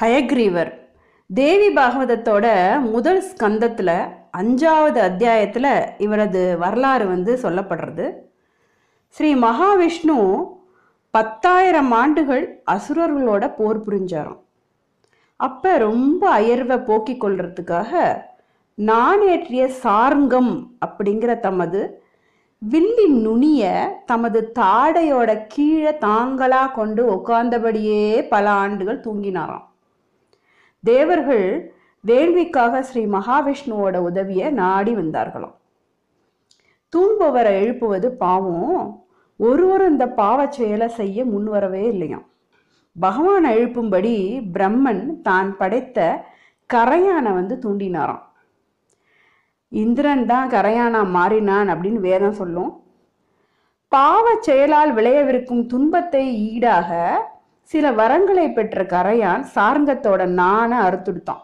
ஹயக்ரீவர். தேவி பாகவதத்தோட முதல் ஸ்கந்தத்தில் அஞ்சாவது அத்தியாயத்தில் இவரது வரலாறு வந்து சொல்லப்படுறது. ஸ்ரீ மகாவிஷ்ணு பத்தாயிரம் ஆண்டுகள் அசுரர்களோட போர் புரிஞ்சாராம். அப்போ ரொம்ப அயர்வை போக்கிக் கொள்றதுக்காக நானேற்றிய சார்ங்கம் அப்படிங்கிற தமது வில்லின் நுனிய தமது தாடையோட கீழே தாங்களா கொண்டு உட்கார்ந்தபடியே பல ஆண்டுகள் தூங்கினாராம். தேவர்கள் வேள்விக்காக ஸ்ரீ மகாவிஷ்ணுவோட உதவியை நாடி வந்தார்களாம். தூங்குபவரை எழுப்புவது பாவம். ஒருவரும் இந்த பாவச் செயலை செய்ய முன்வரவே இல்லையாம். பகவான் எழுப்பும்படி பிரம்மன் தான் படைத்த கரையானை வந்து தூண்டினாராம். இந்திரன் தான் கரையானா மாறினான் அப்படின்னு வேதம் சொல்லும். பாவச் செயலால் விளையவிருக்கும் துன்பத்தை ஈடாக சில வரங்களை பெற்ற கரையான் சார்ங்கத்தோட நாண அறுத்துடுத்தான்.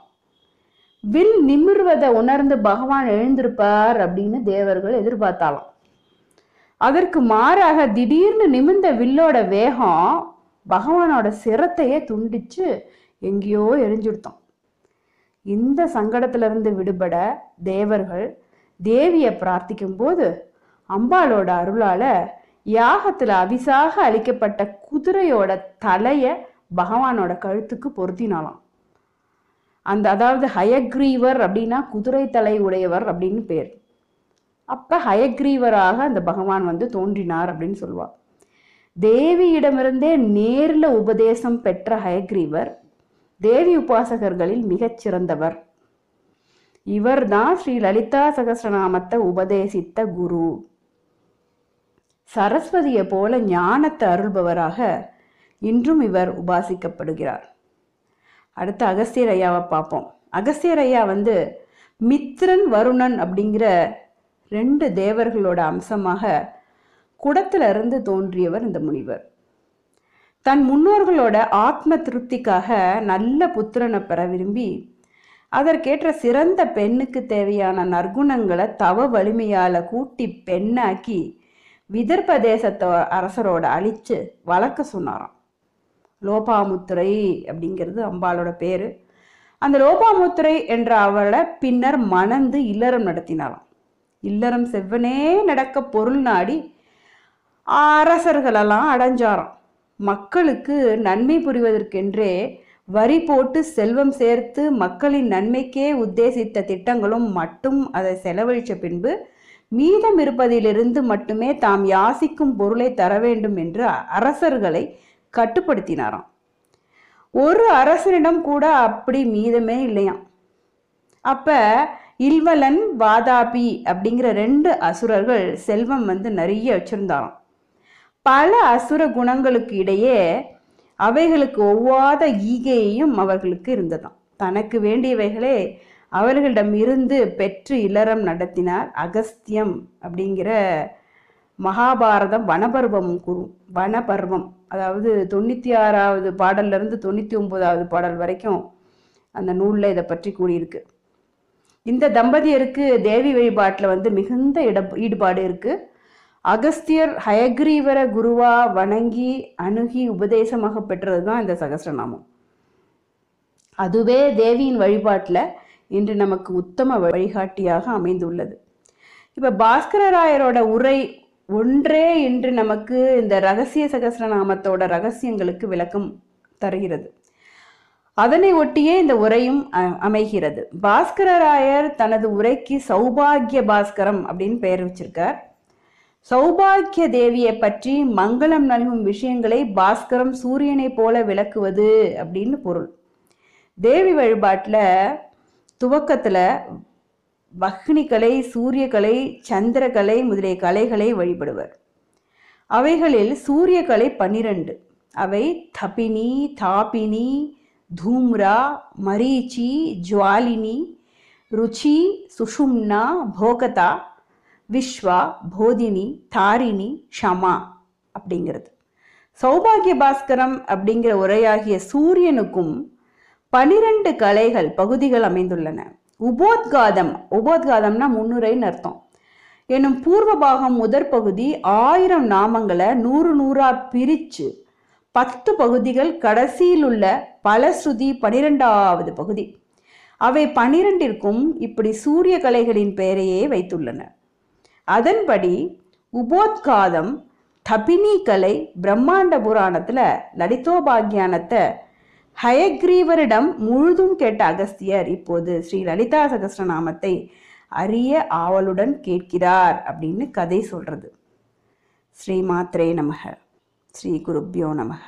வில் நிமிர்வதை உணர்ந்து பகவான் எழுந்திருப்பார் அப்படின்னு தேவர்கள் எதிர்பார்த்தாலாம். அதற்கு மாறாக திடீர்னு நிமிர்ந்த வில்லோட வேகம் பகவானோட சிரத்தையே துண்டிச்சு எங்கேயோ எரிஞ்சுடுத்தோம் இந்த சங்கடத்திலிருந்து விடுபட தேவர்கள் தேவியை பிரார்த்திக்கும் போது அம்பாளோட அருளால யாகத்துல அவிசாக அளிக்கப்பட்ட குதிரையோட தலைய பகவானோட கழுத்துக்கு பொருத்தினாலாம் அந்த அதாவது ஹயக்ரீவர் அப்படின்னா குதிரை தலை உடையவர் அப்படின்னு பேர். அப்ப ஹயக்ரீவராக அந்த பகவான் வந்து தோன்றினார் அப்படின்னு சொல்லுவார் தேவியிடமிருந்தே நேரில் உபதேசம் பெற்ற ஹயக்ரீவர் தேவி உபாசகர்களில் மிகச் சிறந்தவர். இவர்தான் ஸ்ரீ லலிதா சகஸ்ரநாமத்தை உபதேசித்த குரு. சரஸ்வதியை போல ஞானத்தை அருள்பவராக இன்றும் இவர் உபாசிக்கப்படுகிறார். அடுத்து அகஸ்தியர் ஐயாவை பார்ப்போம். அகஸ்தியர் ஐயா வந்து மித்ரன் வருணன் அப்படிங்கிற ரெண்டு தேவர்களோட அம்சமாக குடத்துல இருந்து தோன்றியவர் இந்த முனிவர். தன் முன்னோர்களோட ஆத்ம திருப்திக்காக நல்ல புத்திரனை பெற விரும்பி அதற்கேற்ற சிறந்த பெண்ணுக்கு தேவையான நற்குணங்களை தவ வலிமையால கூட்டி பெண்ணாக்கி விதர்ப்ப தேசத்தோ அரசரோட அழிச்சு வளர்க்க சொன்னாராம். லோபாமுத்துரை அப்படிங்கிறது அம்பாளோட பேரு. அந்த லோபாமுத்துரை என்ற அவளை பின்னர் மணந்து இல்லறம் நடத்தினாராம். இல்லறம் செவ்வனே நடக்க பொருள் நாடி அரசர்களெல்லாம் அடைஞ்சாராம். மக்களுக்கு நன்மை புரிவதற்கென்றே வரி போட்டு செல்வம் சேர்த்து மக்களின் நன்மைக்கே உத்தேசித்த திட்டங்களும் மட்டும் அதை செலவழித்த பின்பு மீதம் இருப்பதிலிருந்து மட்டுமே தாம் யாசிக்கும் பொருளை தர வேண்டும் என்று அரசர்களை கட்டுப்படுத்தினாராம். ஒரு அரசனிடம் கூட அப்படி மீதமே இல்லையாம். அப்ப இல்வலன் வாதாபி அப்படிங்கிற ரெண்டு அசுரர்கள் செல்வம் வந்து நிறைய வச்சிருந்தாராம். பல அசுர குணங்களுக்கு இடையே அவைகளுக்கு ஒவ்வாத ஈகையையும் அவர்களுக்கு இருந்ததாம். தனக்கு வேண்டியவைகளே அவர்களிடம் இருந்து பெற்று இல்லறம் நடத்தினார் அகஸ்தியம் அப்படிங்கிற மகாபாரதம் வனபர்வம் குரு வனபர்வம் அதாவது தொண்ணூற்றி ஆறாவது பாடல்லேருந்து தொண்ணூற்றி ஒன்பதாவது பாடல் வரைக்கும் அந்த நூலில் இதை பற்றி கூறியிருக்கு. இந்த தம்பதியருக்கு தேவி வழிபாட்டில் வந்து மிகுந்த இட ஈடுபாடு இருக்குது அகஸ்தியர் ஹயக்ரீவர குருவா வணங்கி அணுகி உபதேசமாக பெற்றது தான் இந்த சகசிரநாமம். அதுவே தேவியின் வழிபாட்டில் இன்று நமக்கு உத்தம வழிகாட்டியாக அமைந்துள்ளது. இப்போ பாஸ்கரராயரோட உரை ஒன்றே இன்று நமக்கு இந்த ரகசிய சகசிரநாமத்தோட ரகசியங்களுக்கு விளக்கம் தருகிறது. அதனை ஒட்டியே இந்த உரையும் அமைகிறது. பாஸ்கரராயர் தனது உரைக்கு சௌபாகிய பாஸ்கரம் அப்படின்னு பெயர் வச்சிருக்கார். சௌபாகிய தேவியை பற்றி மங்களம் நல்கும் விஷயங்களை பாஸ்கரம் சூரியனை போல விளக்குவது அப்படின்னு பொருள். தேவி வழிபாட்டில் துவக்கத்தில் வக்னிகலை சூரியகலை சந்திரகலை முதலிய கலைகளை வழிபடுவர். அவைகளில் சூரியகலை பன்னிரண்டு. அவை தபினி தாபினி தூம்ரா மரீச்சி ஜுவாலினி ருச்சி சுஷும்னா போகதா விஸ்வா போதினி தாரிணி ஷமா அப்படிங்கிறது. சௌபாகிய பாஸ்கரம் அப்படிங்கிற உரையாகிய சூரியனுக்கும் பனிரெண்டு கலைகள் பகுதிகள் அமைந்துள்ளன. உபோத்காதம் உபோத்காதம்னா முன்னுரைன்னு அர்த்தம். எனும் பூர்வ பாகம் முதற் பகுதி ஆயிரம் நாமங்களை நூறு நூறா பிரிச்சு பத்து பகுதிகள் கடைசியில் உள்ள பலஸ்ருதி பனிரெண்டாவது பகுதி. அவை பனிரெண்டிற்கும் இப்படி சூரிய கலைகளின் பெயரையே வைத்துள்ளன. அதன்படி உபோத்காதம் தபினி கலை பிரம்மாண்ட புராணத்தில் லலிதோபாகியானத்தை ஹயக்ரீவரிடம் முழுதும் கேட்ட அகஸ்தியர் இப்போது ஸ்ரீ லலிதா சகஸ்ரநாமத்தை அரிய ஆவலுடன் கேட்கிறார் அப்படின்னு கதை சொல்றது. ஸ்ரீ மாத்ரே நமக. ஸ்ரீ குருப்யோ நமக.